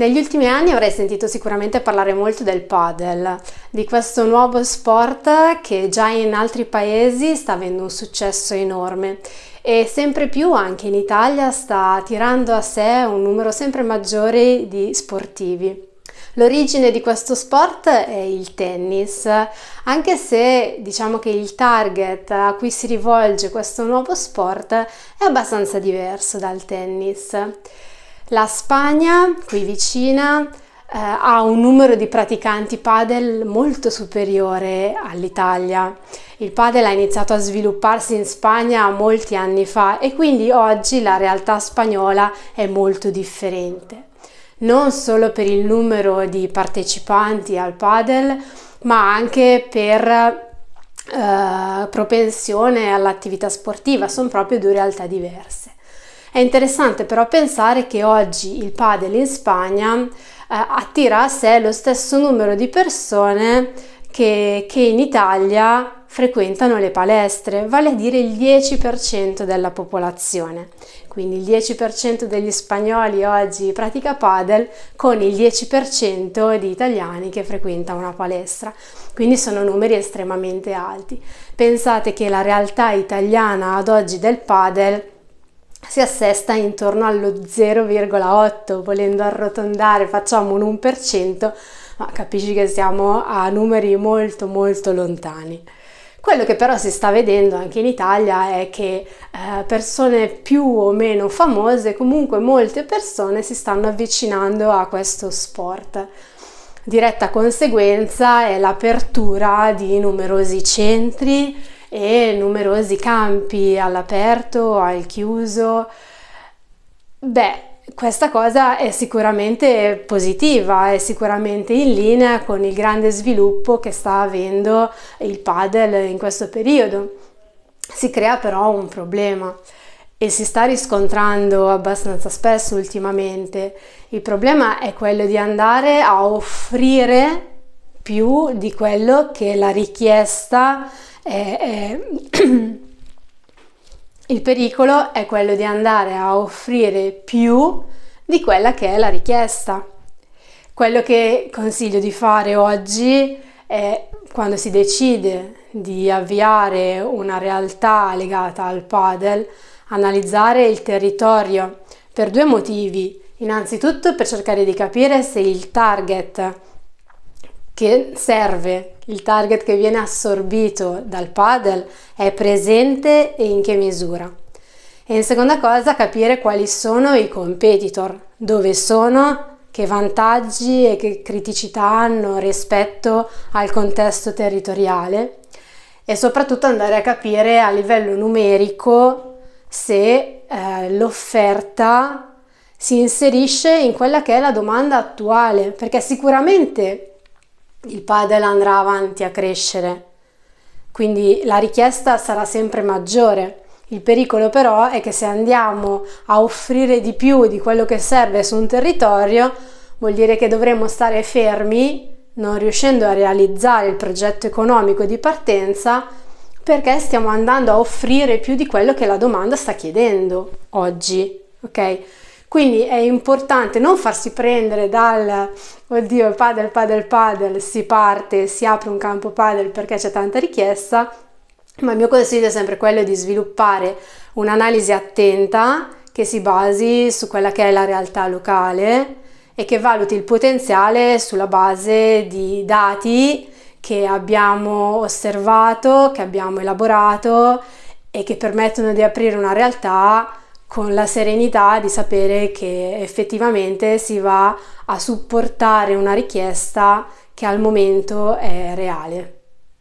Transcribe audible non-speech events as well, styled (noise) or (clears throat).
Negli ultimi anni avrei sentito sicuramente parlare molto del padel, di questo nuovo sport che già in altri paesi sta avendo un successo enorme e sempre più anche in Italia sta tirando a sé un numero sempre maggiore di sportivi. L'origine di questo sport è il tennis, anche se diciamo che il target a cui si rivolge questo nuovo sport è abbastanza diverso dal tennis. La Spagna, qui vicina, eh, ha un numero di praticanti padel molto superiore all'Italia. Il padel ha iniziato a svilupparsi in Spagna molti anni fa e quindi oggi la realtà spagnola è molto differente. Non solo per il numero di partecipanti al padel, ma anche per eh, propensione all'attività sportiva, sono proprio due realtà diverse. È interessante però pensare che oggi il padel in Spagna eh, attira a sé lo stesso numero di persone che, che in Italia frequentano le palestre, vale a dire il 10% della popolazione. Quindi il 10% degli spagnoli oggi pratica padel con il 10% di italiani che frequenta una palestra. Quindi sono numeri estremamente alti. Pensate che la realtà italiana ad oggi del padel si assesta intorno allo 0,8, volendo arrotondare facciamo un 1%, ma capisci che siamo a numeri molto molto lontani. Quello che però si sta vedendo anche in Italia è che eh, persone più o meno famose, comunque molte persone si stanno avvicinando a questo sport. Diretta conseguenza è l'apertura di numerosi centri e numerosi campi all'aperto, al chiuso. Beh, questa cosa è sicuramente positiva, è sicuramente in linea con il grande sviluppo che sta avendo il padel in questo periodo. Si crea però un problema e si sta riscontrando abbastanza spesso ultimamente. Il problema è quello di andare a offrire più di quello che la richiesta è (clears throat) il pericolo è quello di andare a offrire più di quella che è la richiesta. Quello che consiglio di fare oggi è quando si decide di avviare una realtà legata al padel, analizzare il territorio per due motivi. Innanzitutto per cercare di capire se il target che serve, il target che viene assorbito dal paddle è presente e in che misura. E in seconda cosa capire quali sono i competitor, dove sono, che vantaggi e che criticità hanno rispetto al contesto territoriale e soprattutto andare a capire a livello numerico se eh, l'offerta si inserisce in quella che è la domanda attuale, perché sicuramente il padel andrà avanti a crescere, quindi la richiesta sarà sempre maggiore. Il pericolo però è che se andiamo a offrire di più di quello che serve su un territorio, vuol dire che dovremo stare fermi, non riuscendo a realizzare il progetto economico di partenza, perché stiamo andando a offrire più di quello che la domanda sta chiedendo oggi. Ok? Quindi è importante non farsi prendere dal oddio padel, padel, padel, si parte, si apre un campo padel perché c'è tanta richiesta, ma il mio consiglio è sempre quello di sviluppare un'analisi attenta che si basi su quella che è la realtà locale e che valuti il potenziale sulla base di dati che abbiamo osservato, che abbiamo elaborato e che permettono di aprire una realtà con la serenità di sapere che effettivamente si va a supportare una richiesta che al momento è reale.